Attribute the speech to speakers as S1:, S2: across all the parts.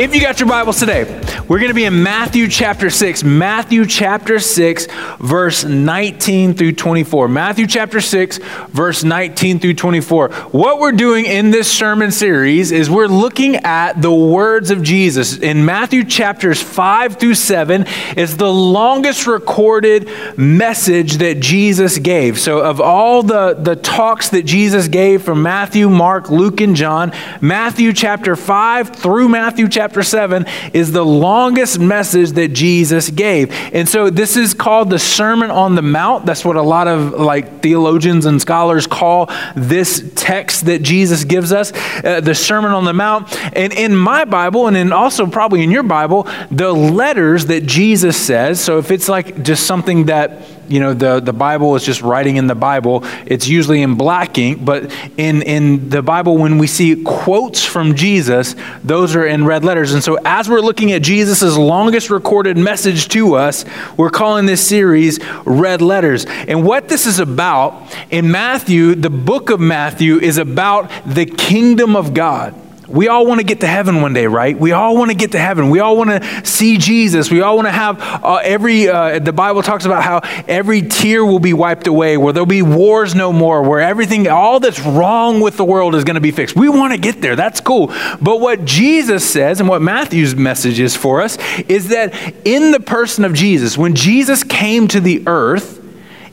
S1: If you got your Bibles today, we're going to be in Matthew chapter 6. Matthew chapter 6, verse 19 through 24. Matthew chapter 6, verse 19 through 24. What we're doing in this sermon series is we're looking at the words of Jesus. In Matthew chapters 5 through 7 is the longest recorded message that Jesus gave. So, of all the, the talks that Jesus gave from Matthew, Mark, Luke, and John, Matthew chapter 5 through Matthew chapter chapter 7 is the longest message that Jesus gave. And so this is called the Sermon on the Mount. That's what a lot of like theologians and scholars call this text that Jesus gives us, uh, the Sermon on the Mount. And in my Bible, and in also probably in your Bible, the letters that Jesus says, so if it's like just something that you know the, the bible is just writing in the bible. It's usually in black ink but in, in the bible when we see quotes from jesus those are in red letters. And so as we're looking at jesus' longest recorded message to us we're calling this series red letters. And what this is about in matthew the book of matthew is about the kingdom of god we all want to get to heaven one day, right? We all want to get to heaven. We all want to see Jesus. We all want to have uh, every, uh, the Bible talks about how every tear will be wiped away, where there'll be wars no more, where everything, all that's wrong with the world is going to be fixed. We want to get there. That's cool. But what Jesus says and what Matthew's message is for us is that in the person of Jesus, when Jesus came to the earth,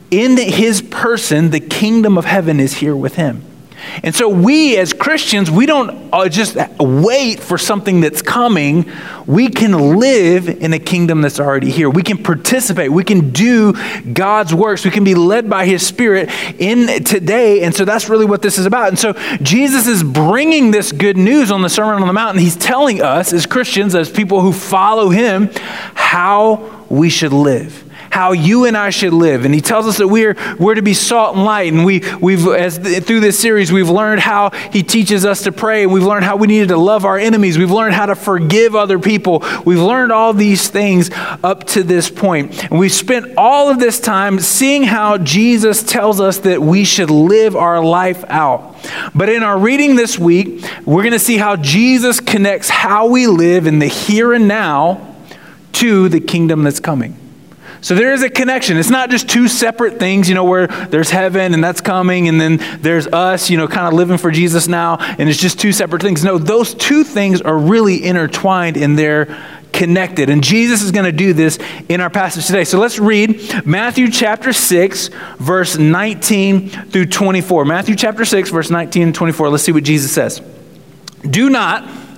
S1: in his person, the kingdom of heaven is here with him. And so, we as Christians, we don't uh, just wait for something that's coming. We can live in a kingdom that's already here. We can participate. We can do God's works. We can be led by His Spirit in today. And so, that's really what this is about. And so, Jesus is bringing this good news on the Sermon on the Mount. And He's telling us, as Christians, as people who follow Him, how we should live how you and I should live. And he tells us that we're, we're to be salt and light. And we, we've, as through this series, we've learned how he teaches us to pray. We've learned how we needed to love our enemies. We've learned how to forgive other people. We've learned all these things up to this point. And we've spent all of this time seeing how Jesus tells us that we should live our life out. But in our reading this week, we're going to see how Jesus connects how we live in the here and now to the kingdom that's coming. So there is a connection. It's not just two separate things, you know, where there's heaven and that's coming, and then there's us, you know, kind of living for Jesus now, and it's just two separate things. No, those two things are really intertwined and they're connected. And Jesus is going to do this in our passage today. So let's read Matthew chapter 6, verse 19 through 24. Matthew chapter 6, verse 19 and 24. Let's see what Jesus says. Do not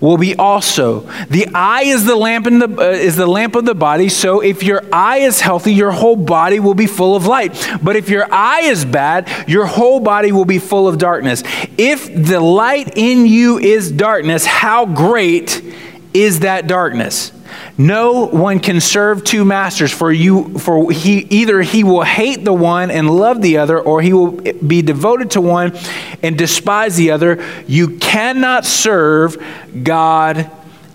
S1: will be also. The eye is the lamp in the uh, is the lamp of the body, so if your eye is healthy, your whole body will be full of light. But if your eye is bad, your whole body will be full of darkness. If the light in you is darkness, how great is that darkness? No one can serve two masters, for you for he either he will hate the one and love the other, or he will be devoted to one and despise the other. You cannot serve God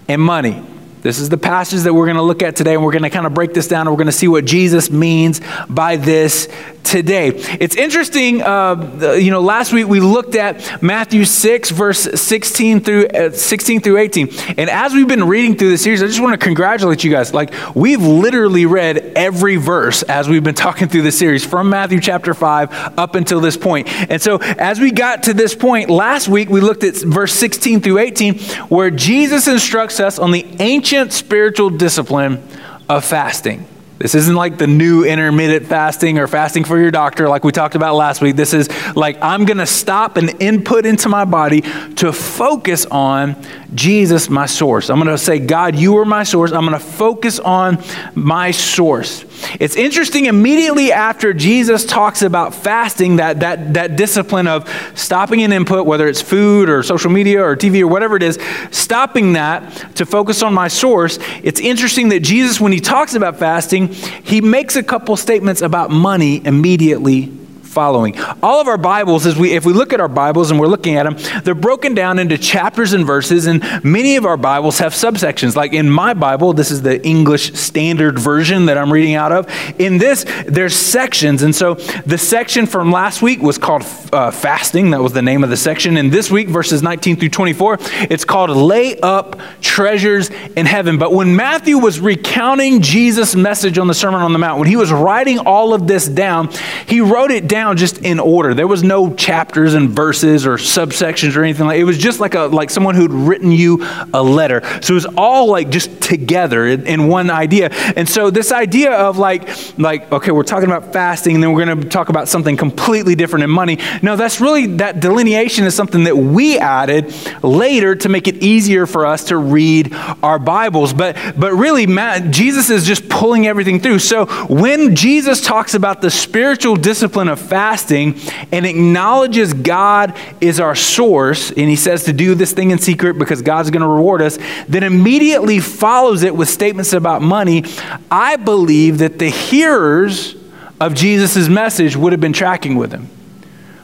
S1: and money. This is the passage that we're going to look at today, and we're going to kind of break this down, and we're going to see what Jesus means by this today. It's interesting, uh, you know, last week we looked at Matthew 6, verse 16 through, uh, 16 through 18. And as we've been reading through the series, I just want to congratulate you guys. Like, we've literally read every verse as we've been talking through the series from Matthew chapter 5 up until this point. And so, as we got to this point, last week we looked at verse 16 through 18, where Jesus instructs us on the ancient spiritual discipline of fasting. This isn't like the new intermittent fasting or fasting for your doctor, like we talked about last week. This is like I'm going to stop an input into my body to focus on Jesus, my source. I'm going to say, God, you are my source. I'm going to focus on my source. It's interesting, immediately after Jesus talks about fasting, that, that, that discipline of stopping an input, whether it's food or social media or TV or whatever it is, stopping that to focus on my source. It's interesting that Jesus, when he talks about fasting, he makes a couple statements about money immediately following. All of our Bibles, as we, if we look at our Bibles and we're looking at them, they're broken down into chapters and verses, and many of our Bibles have subsections. Like in my Bible, this is the English Standard Version that I'm reading out of. In this, there's sections, and so the section from last week was called uh, Fasting. That was the name of the section. And this week, verses 19 through 24, it's called Lay Up Treasures in Heaven. But when Matthew was recounting Jesus' message on the Sermon on the Mount, when he was writing all of this down, he wrote it down just in order. There was no chapters and verses or subsections or anything like it was just like a like someone who'd written you a letter. So it was all like just together in, in one idea. And so this idea of like like okay, we're talking about fasting and then we're going to talk about something completely different in money. No, that's really that delineation is something that we added later to make it easier for us to read our Bibles. But but really Matt, Jesus is just pulling everything through. So when Jesus talks about the spiritual discipline of fasting and acknowledges God is our source, and he says to do this thing in secret because God's going to reward us, then immediately follows it with statements about money. I believe that the hearers of Jesus' message would have been tracking with him.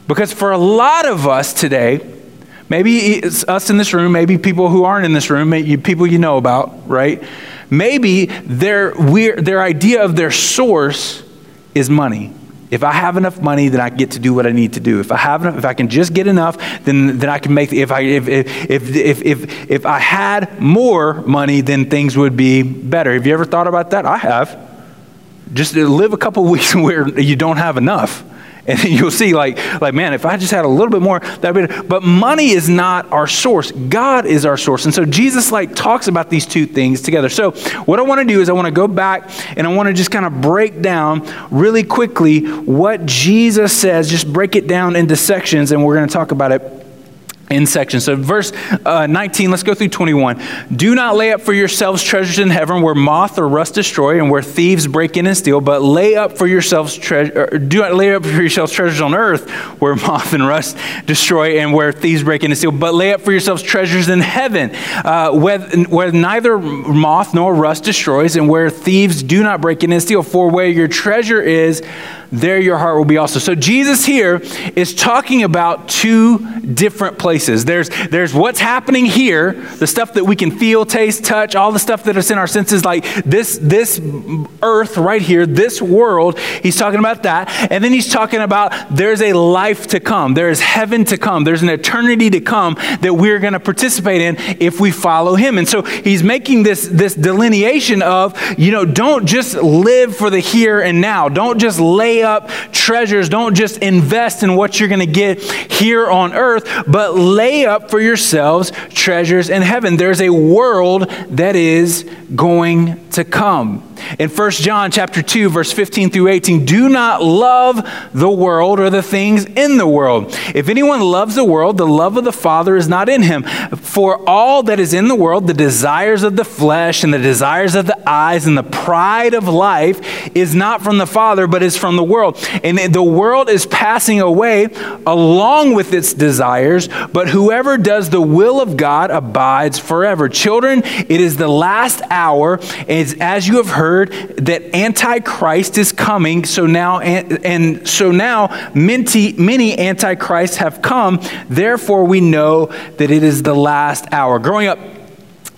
S1: Because for a lot of us today, maybe it's us in this room, maybe people who aren't in this room, people you know about, right? Maybe their, their idea of their source is money. If I have enough money, then I get to do what I need to do. If I have enough, if I can just get enough, then, then I can make, if I, if, if, if, if, if I had more money, then things would be better. Have you ever thought about that? I have. Just live a couple weeks where you don't have enough. And you'll see, like, like, man, if I just had a little bit more, that'd be. But money is not our source. God is our source. And so Jesus, like, talks about these two things together. So what I want to do is I want to go back and I want to just kind of break down really quickly what Jesus says. Just break it down into sections, and we're going to talk about it in section. So, verse uh, 19, let's go through 21. Do not lay up for yourselves treasures in heaven where moth or rust destroy and where thieves break in and steal, but lay up for yourselves treasure. Do not lay up for yourselves treasures on earth where moth and rust destroy and where thieves break in and steal, but lay up for yourselves treasures in heaven uh, where, where neither moth nor rust destroys and where thieves do not break in and steal. For where your treasure is, there your heart will be also. So Jesus here is talking about two different places. There's, there's what's happening here, the stuff that we can feel, taste, touch, all the stuff that is in our senses, like this, this earth right here, this world. He's talking about that. And then he's talking about there's a life to come. There is heaven to come. There's an eternity to come that we're going to participate in if we follow him. And so he's making this, this delineation of, you know, don't just live for the here and now. Don't just lay up treasures. Don't just invest in what you're going to get here on earth, but lay up for yourselves treasures in heaven. There's a world that is going to come. In 1 John chapter 2 verse 15 through 18, do not love the world or the things in the world. If anyone loves the world, the love of the Father is not in him. For all that is in the world, the desires of the flesh and the desires of the eyes and the pride of life is not from the Father, but is from the world. And the world is passing away along with its desires, but whoever does the will of God abides forever. Children, it is the last hour, as you have heard heard that Antichrist is coming. So now, and, and so now, many, many Antichrists have come. Therefore, we know that it is the last hour. Growing up,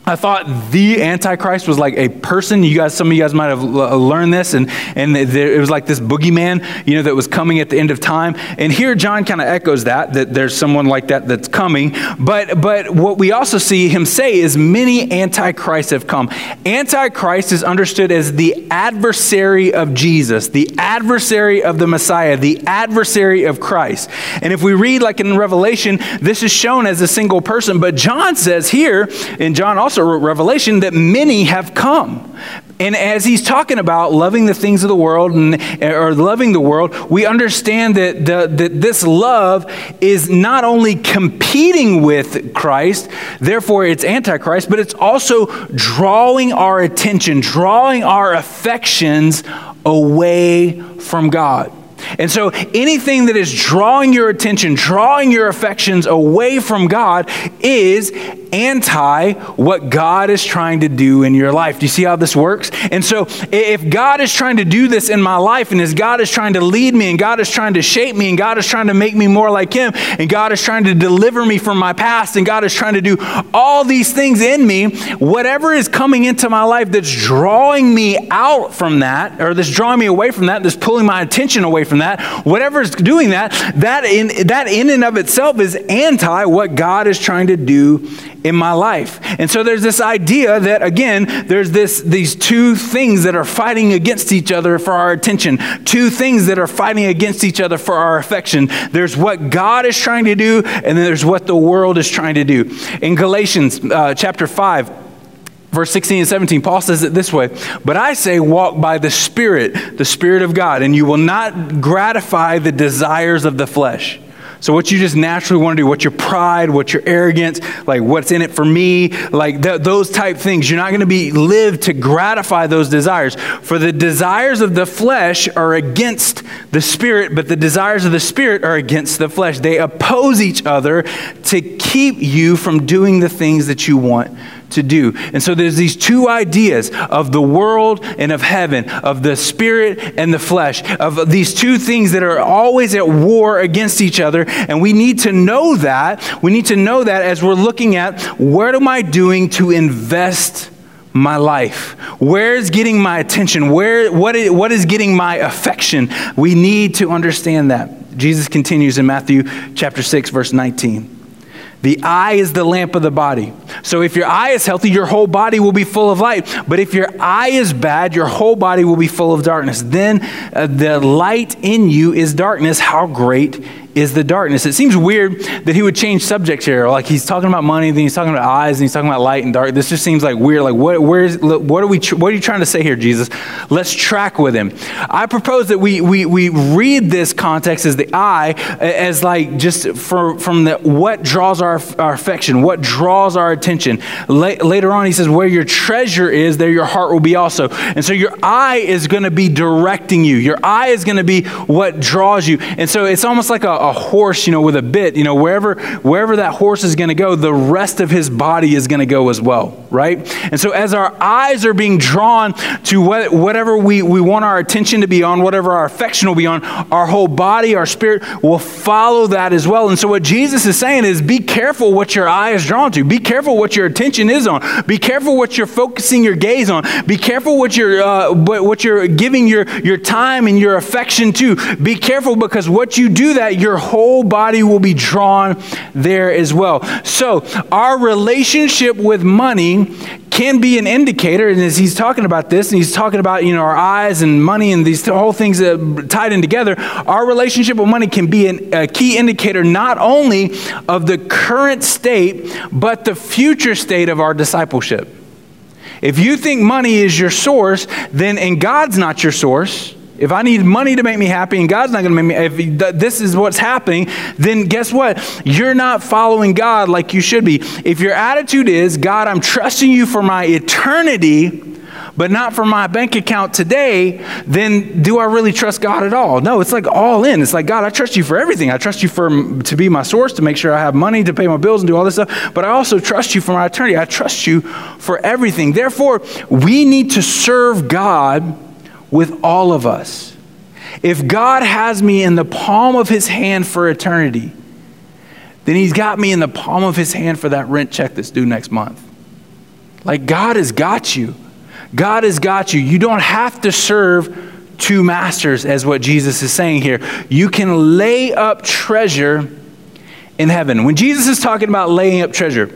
S1: I thought the Antichrist was like a person. You guys, some of you guys might have learned this, and, and it was like this boogeyman, you know, that was coming at the end of time. And here, John kind of echoes that, that there's someone like that that's coming. But, but what we also see him say is many Antichrists have come. Antichrist is understood as the adversary of Jesus, the adversary of the Messiah, the adversary of Christ. And if we read, like in Revelation, this is shown as a single person. But John says here, and John also also wrote Revelation that many have come. And as he's talking about loving the things of the world and, or loving the world, we understand that, the, that this love is not only competing with Christ, therefore it's antichrist, but it's also drawing our attention, drawing our affections away from God. And so anything that is drawing your attention, drawing your affections away from God is anti what God is trying to do in your life. Do you see how this works? And so, if God is trying to do this in my life, and as God is trying to lead me, and God is trying to shape me, and God is trying to make me more like Him, and God is trying to deliver me from my past, and God is trying to do all these things in me, whatever is coming into my life that's drawing me out from that, or that's drawing me away from that, that's pulling my attention away from that, whatever is doing that, that in, that in and of itself is anti what God is trying to do in my life. And so there's this idea that again, there's this these two things that are fighting against each other for our attention, two things that are fighting against each other for our affection. There's what God is trying to do, and then there's what the world is trying to do. In Galatians uh, chapter 5, Verse 16 and 17, Paul says it this way But I say, walk by the Spirit, the Spirit of God, and you will not gratify the desires of the flesh. So, what you just naturally want to do, what's your pride, what's your arrogance, like what's in it for me, like th- those type things, you're not going to be live to gratify those desires. For the desires of the flesh are against the spirit, but the desires of the spirit are against the flesh. They oppose each other to keep you from doing the things that you want to do. And so there's these two ideas of the world and of heaven, of the spirit and the flesh, of these two things that are always at war against each other. And we need to know that. We need to know that as we're looking at what am I doing to invest my life? Where is getting my attention? Where, what, is, what is getting my affection? We need to understand that. Jesus continues in Matthew chapter 6, verse 19. The eye is the lamp of the body. So if your eye is healthy, your whole body will be full of light. But if your eye is bad, your whole body will be full of darkness. Then uh, the light in you is darkness. How great is the darkness. It seems weird that he would change subjects here. Like he's talking about money, then he's talking about eyes, and he's talking about light and dark. This just seems like weird. Like what? Where's? What are we? What are you trying to say here, Jesus? Let's track with him. I propose that we we we read this context as the eye as like just for, from the what draws our our affection, what draws our attention. La- later on, he says, "Where your treasure is, there your heart will be also." And so your eye is going to be directing you. Your eye is going to be what draws you. And so it's almost like a a horse, you know, with a bit, you know, wherever, wherever that horse is going to go, the rest of his body is going to go as well, right? And so as our eyes are being drawn to what, whatever we, we want our attention to be on, whatever our affection will be on, our whole body, our spirit will follow that as well. And so what Jesus is saying is be careful what your eye is drawn to. Be careful what your attention is on. Be careful what you're focusing your gaze on. Be careful what you're, uh, what you're giving your, your time and your affection to. Be careful because what you do that, your whole body will be drawn there as well. So, our relationship with money can be an indicator, and as he's talking about this, and he's talking about you know our eyes and money and these whole things that tied in together, our relationship with money can be an, a key indicator not only of the current state, but the future state of our discipleship. If you think money is your source, then and God's not your source, if I need money to make me happy and God's not going to make me, if this is what's happening, then guess what? You're not following God like you should be. If your attitude is, God, I'm trusting you for my eternity, but not for my bank account today, then do I really trust God at all? No, it's like all in. It's like, God, I trust you for everything. I trust you for to be my source, to make sure I have money to pay my bills and do all this stuff, but I also trust you for my eternity. I trust you for everything. Therefore, we need to serve God with all of us. If God has me in the palm of his hand for eternity, then he's got me in the palm of his hand for that rent check that's due next month. Like God has got you. God has got you. You don't have to serve two masters, as what Jesus is saying here. You can lay up treasure in heaven. When Jesus is talking about laying up treasure,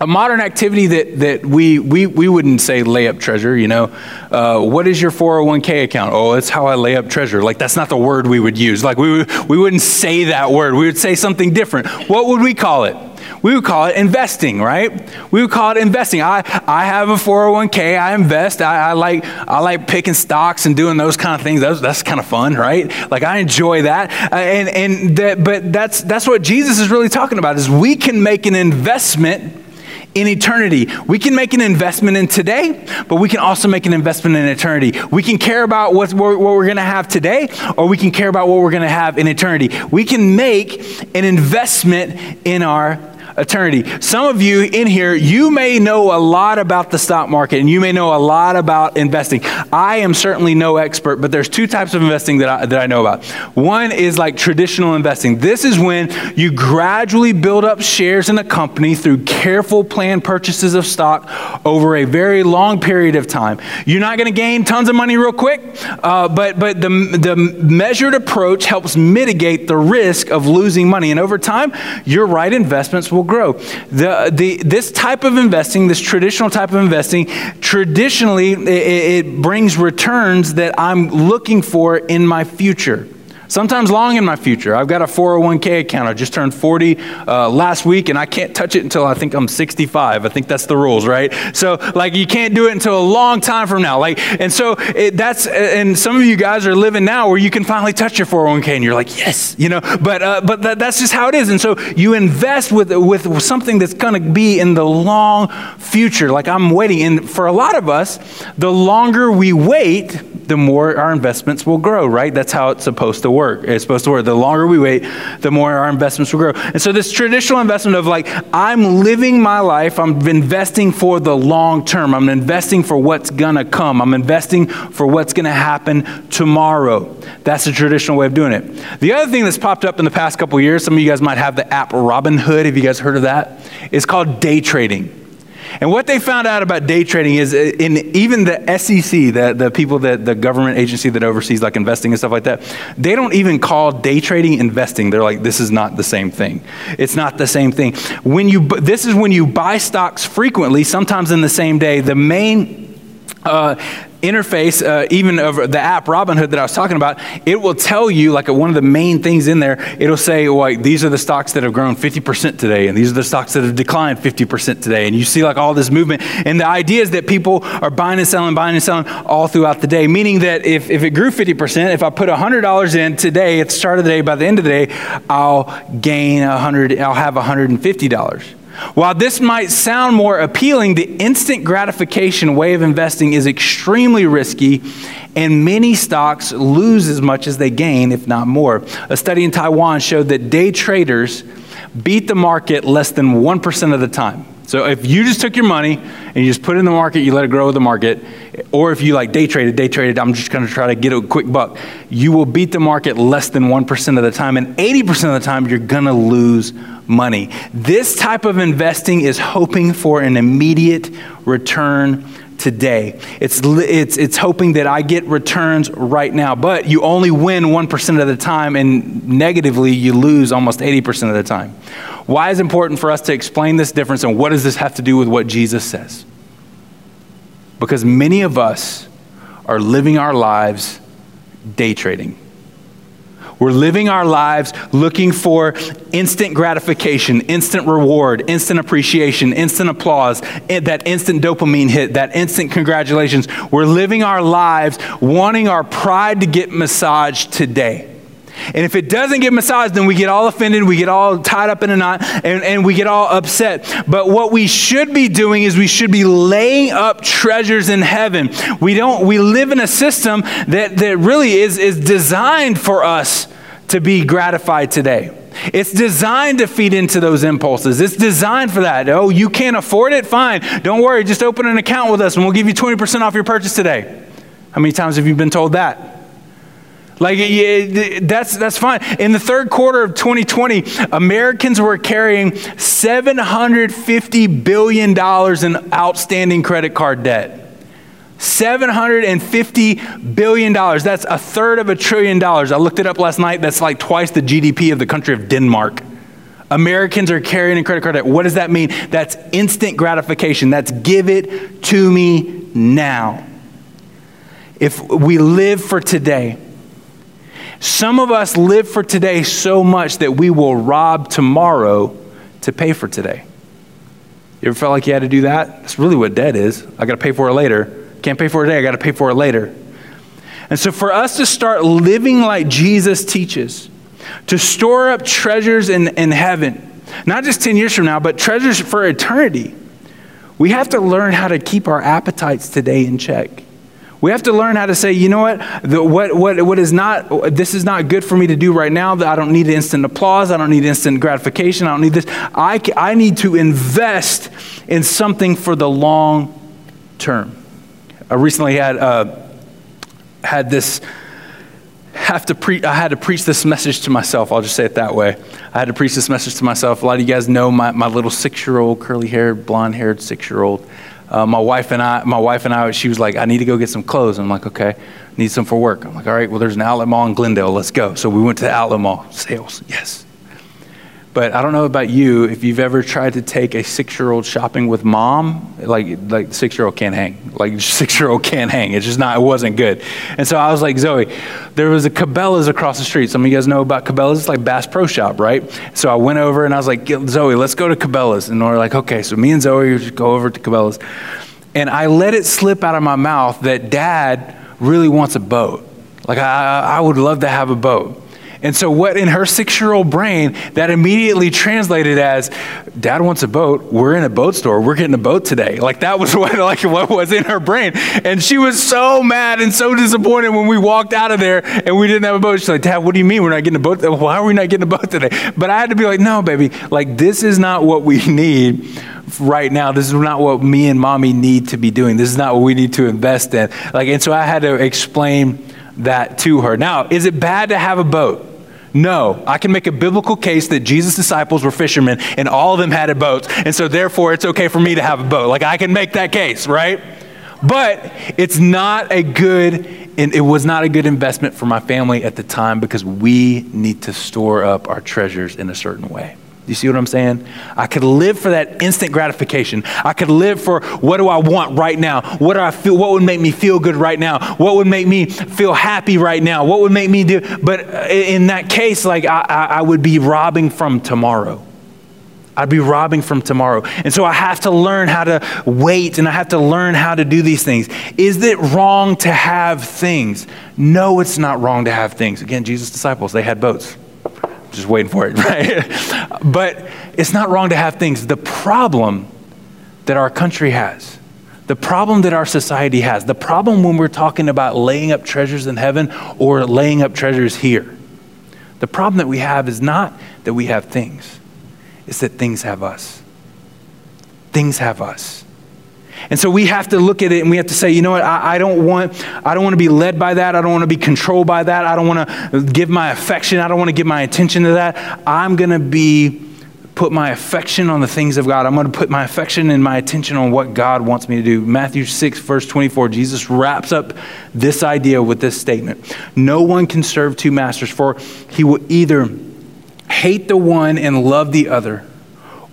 S1: a modern activity that, that we, we, we wouldn't say lay up treasure, you know. Uh, what is your 401k account? Oh, that's how I lay up treasure. Like, that's not the word we would use. Like, we, we wouldn't say that word. We would say something different. What would we call it? We would call it investing, right? We would call it investing. I, I have a 401k. I invest. I, I like I like picking stocks and doing those kind of things. That's, that's kind of fun, right? Like I enjoy that. Uh, and and that, but that's that's what Jesus is really talking about. Is we can make an investment in eternity. We can make an investment in today, but we can also make an investment in eternity. We can care about what, what we're going to have today, or we can care about what we're going to have in eternity. We can make an investment in our eternity. Some of you in here, you may know a lot about the stock market and you may know a lot about investing. I am certainly no expert, but there's two types of investing that I, that I know about. One is like traditional investing. This is when you gradually build up shares in a company through careful planned purchases of stock over a very long period of time. You're not going to gain tons of money real quick, uh, but, but the, the measured approach helps mitigate the risk of losing money. And over time, your right investments will grow. The, the, this type of investing, this traditional type of investing, traditionally it, it brings returns that I'm looking for in my future sometimes long in my future. I've got a 401k account. I just turned 40 uh, last week, and I can't touch it until I think I'm 65. I think that's the rules, right? So, like, you can't do it until a long time from now. Like, and so it, that's, and some of you guys are living now where you can finally touch your 401k, and you're like, yes, you know. But uh, but that, that's just how it is. And so you invest with with something that's going to be in the long future. Like I'm waiting, and for a lot of us, the longer we wait the more our investments will grow, right? That's how it's supposed to work. It's supposed to work. The longer we wait, the more our investments will grow. And so, this traditional investment of like, I'm living my life, I'm investing for the long term, I'm investing for what's gonna come, I'm investing for what's gonna happen tomorrow. That's the traditional way of doing it. The other thing that's popped up in the past couple years, some of you guys might have the app Robinhood. Have you guys heard of that? It's called day trading. And what they found out about day trading is uh, in even the SEC, the, the people that the government agency that oversees like investing and stuff like that, they don't even call day trading investing. They're like, this is not the same thing. It's not the same thing. When you this is when you buy stocks frequently, sometimes in the same day. The main uh, interface, uh, even of the app Robinhood that I was talking about, it will tell you, like one of the main things in there, it'll say, well, these are the stocks that have grown 50% today, and these are the stocks that have declined 50% today. And you see like all this movement. And the idea is that people are buying and selling, buying and selling all throughout the day, meaning that if, if it grew 50%, if I put $100 in today at the start of the day, by the end of the day, I'll gain 100, I'll have $150. While this might sound more appealing, the instant gratification way of investing is extremely risky, and many stocks lose as much as they gain, if not more. A study in Taiwan showed that day traders beat the market less than 1% of the time. So if you just took your money and you just put it in the market, you let it grow with the market, or if you like day traded, day traded, I'm just going to try to get a quick buck, you will beat the market less than 1% of the time. And 80% of the time, you're going to lose money. This type of investing is hoping for an immediate return today. It's, it's, it's hoping that I get returns right now, but you only win 1% of the time, and negatively, you lose almost 80% of the time. Why is it important for us to explain this difference, and what does this have to do with what Jesus says? Because many of us are living our lives day trading. We're living our lives looking for instant gratification, instant reward, instant appreciation, instant applause, eh, that instant dopamine hit, that instant congratulations. We're living our lives wanting our pride to get massaged today. And if it doesn't get massaged, then we get all offended, we get all tied up in a knot, and, and we get all upset. But what we should be doing is we should be laying up treasures in heaven. We don't we live in a system that, that really is, is designed for us to be gratified today. It's designed to feed into those impulses. It's designed for that. Oh, you can't afford it? Fine. Don't worry. Just open an account with us and we'll give you 20% off your purchase today. How many times have you been told that? Like, yeah, that's, that's fine. In the third quarter of 2020, Americans were carrying $750 billion in outstanding credit card debt. $750 billion. That's a third of a trillion dollars. I looked it up last night. That's like twice the GDP of the country of Denmark. Americans are carrying in credit card debt. What does that mean? That's instant gratification. That's give it to me now. If we live for today, some of us live for today so much that we will rob tomorrow to pay for today. You ever felt like you had to do that? That's really what debt is. I got to pay for it later. Can't pay for it today, I got to pay for it later. And so, for us to start living like Jesus teaches, to store up treasures in, in heaven, not just 10 years from now, but treasures for eternity, we have to learn how to keep our appetites today in check. We have to learn how to say, you know what, the, what, what, what is not, this is not good for me to do right now. I don't need instant applause. I don't need instant gratification. I don't need this. I, I need to invest in something for the long term. I recently had, uh, had this, have to pre- I had to preach this message to myself. I'll just say it that way. I had to preach this message to myself. A lot of you guys know my, my little six year old, curly haired, blonde haired six year old uh, my wife and I, my wife and I, she was like, I need to go get some clothes. I'm like, okay, need some for work. I'm like, all right, well, there's an outlet mall in Glendale. Let's go. So we went to the outlet mall. Sales, yes. But I don't know about you, if you've ever tried to take a six year old shopping with mom, like, like six year old can't hang. Like, six year old can't hang. It's just not, it wasn't good. And so I was like, Zoe, there was a Cabela's across the street. Some of you guys know about Cabela's. It's like Bass Pro Shop, right? So I went over and I was like, Zoe, let's go to Cabela's. And we're like, okay. So me and Zoe go over to Cabela's. And I let it slip out of my mouth that dad really wants a boat. Like, I, I would love to have a boat. And so, what in her six year old brain, that immediately translated as, Dad wants a boat. We're in a boat store. We're getting a boat today. Like, that was what, like, what was in her brain. And she was so mad and so disappointed when we walked out of there and we didn't have a boat. She's like, Dad, what do you mean we're not getting a boat? Why are we not getting a boat today? But I had to be like, No, baby, like, this is not what we need right now. This is not what me and mommy need to be doing. This is not what we need to invest in. Like, and so I had to explain that to her. Now, is it bad to have a boat? No, I can make a biblical case that Jesus' disciples were fishermen and all of them had a boat, and so therefore it's okay for me to have a boat. Like I can make that case, right? But it's not a good, and it was not a good investment for my family at the time because we need to store up our treasures in a certain way. You see what I'm saying? I could live for that instant gratification. I could live for what do I want right now? What do I feel? What would make me feel good right now? What would make me feel happy right now? What would make me do? But uh, in that case, like I, I would be robbing from tomorrow. I'd be robbing from tomorrow. And so I have to learn how to wait and I have to learn how to do these things. Is it wrong to have things? No, it's not wrong to have things. Again, Jesus' disciples, they had boats just waiting for it, right? but it's not wrong to have things. The problem that our country has, the problem that our society has, the problem when we're talking about laying up treasures in heaven or laying up treasures here, the problem that we have is not that we have things, it's that things have us. Things have us. And so we have to look at it and we have to say, you know what, I, I, don't want, I don't want to be led by that. I don't want to be controlled by that. I don't want to give my affection. I don't want to give my attention to that. I'm going to be put my affection on the things of God. I'm going to put my affection and my attention on what God wants me to do. Matthew 6, verse 24, Jesus wraps up this idea with this statement No one can serve two masters, for he will either hate the one and love the other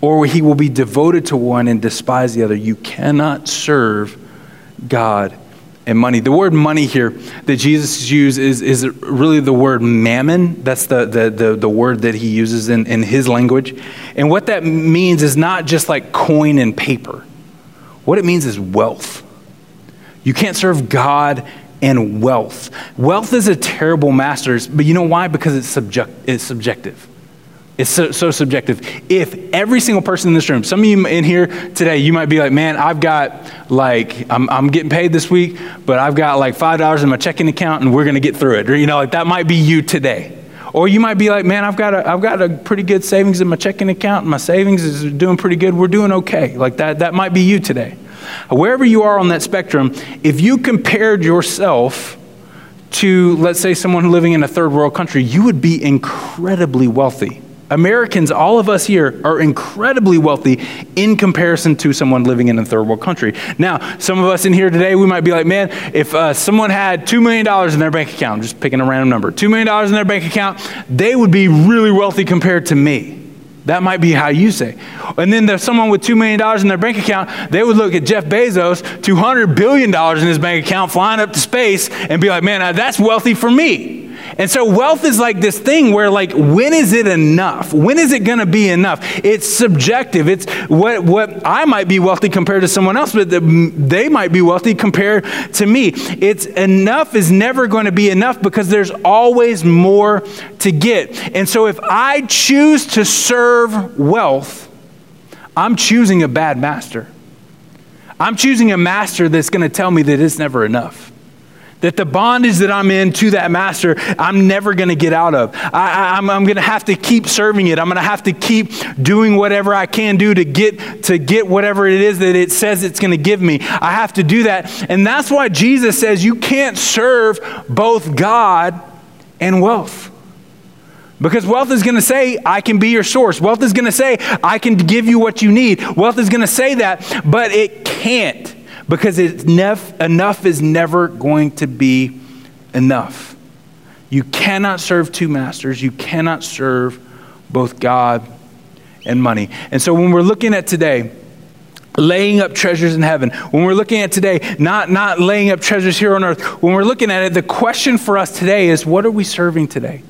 S1: or he will be devoted to one and despise the other. You cannot serve God and money. The word money here that Jesus used is, is really the word mammon. That's the, the, the, the, word that he uses in, in his language. And what that means is not just like coin and paper, what it means is wealth. You can't serve God and wealth. Wealth is a terrible master, but you know why? Because it's, subject, it's subjective. It's so, so, subjective. If every single person in this room, some of you in here today, you might be like, man, I've got like, I'm, I'm getting paid this week, but I've got like $5 in my checking account and we're going to get through it. Or, you know, like that might be you today. Or you might be like, man, I've got a, I've got a pretty good savings in my checking account and my savings is doing pretty good. We're doing okay. Like that, that might be you today. Wherever you are on that spectrum, if you compared yourself to, let's say, someone living in a third world country, you would be incredibly wealthy Americans, all of us here, are incredibly wealthy in comparison to someone living in a third world country. Now, some of us in here today, we might be like, man, if uh, someone had $2 million in their bank account, I'm just picking a random number, $2 million in their bank account, they would be really wealthy compared to me. That might be how you say. And then there's someone with $2 million in their bank account, they would look at Jeff Bezos, $200 billion in his bank account, flying up to space, and be like, man, that's wealthy for me. And so wealth is like this thing where like when is it enough? When is it going to be enough? It's subjective. It's what what I might be wealthy compared to someone else, but the, they might be wealthy compared to me. It's enough is never going to be enough because there's always more to get. And so if I choose to serve wealth, I'm choosing a bad master. I'm choosing a master that's going to tell me that it's never enough. That the bondage that I'm in to that master, I'm never going to get out of. I, am going to have to keep serving it. I'm going to have to keep doing whatever I can do to get to get whatever it is that it says it's going to give me. I have to do that, and that's why Jesus says you can't serve both God and wealth. Because wealth is going to say, I can be your source. Wealth is going to say, I can give you what you need. Wealth is going to say that, but it can't because it's nef- enough is never going to be enough. You cannot serve two masters. You cannot serve both God and money. And so when we're looking at today, laying up treasures in heaven, when we're looking at today, not, not laying up treasures here on earth, when we're looking at it, the question for us today is what are we serving today?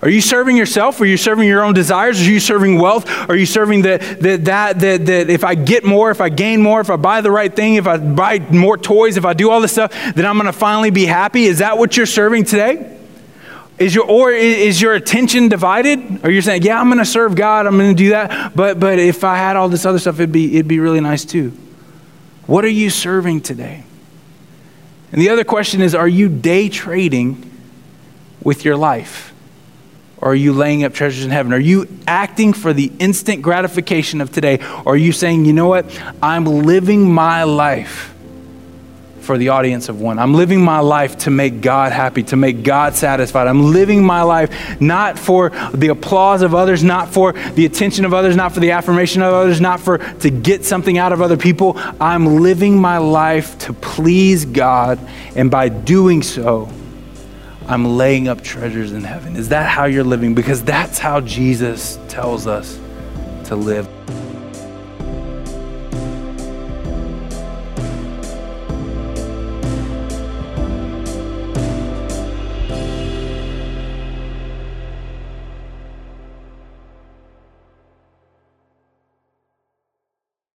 S1: Are you serving yourself? Are you serving your own desires? Are you serving wealth? Are you serving the, the, that, that, that if I get more, if I gain more, if I buy the right thing, if I buy more toys, if I do all this stuff, then I'm going to finally be happy? Is that what you're serving today? Is your, or is your attention divided? Are you saying, yeah, I'm going to serve God, I'm going to do that, but, but if I had all this other stuff, it'd be, it'd be really nice too? What are you serving today? And the other question is, are you day trading with your life? Or are you laying up treasures in heaven? Are you acting for the instant gratification of today? Or are you saying, you know what? I'm living my life for the audience of one. I'm living my life to make God happy, to make God satisfied. I'm living my life not for the applause of others, not for the attention of others, not for the affirmation of others, not for to get something out of other people. I'm living my life to please God, and by doing so, I'm laying up treasures in heaven. Is that how you're living? Because that's how Jesus tells us to live.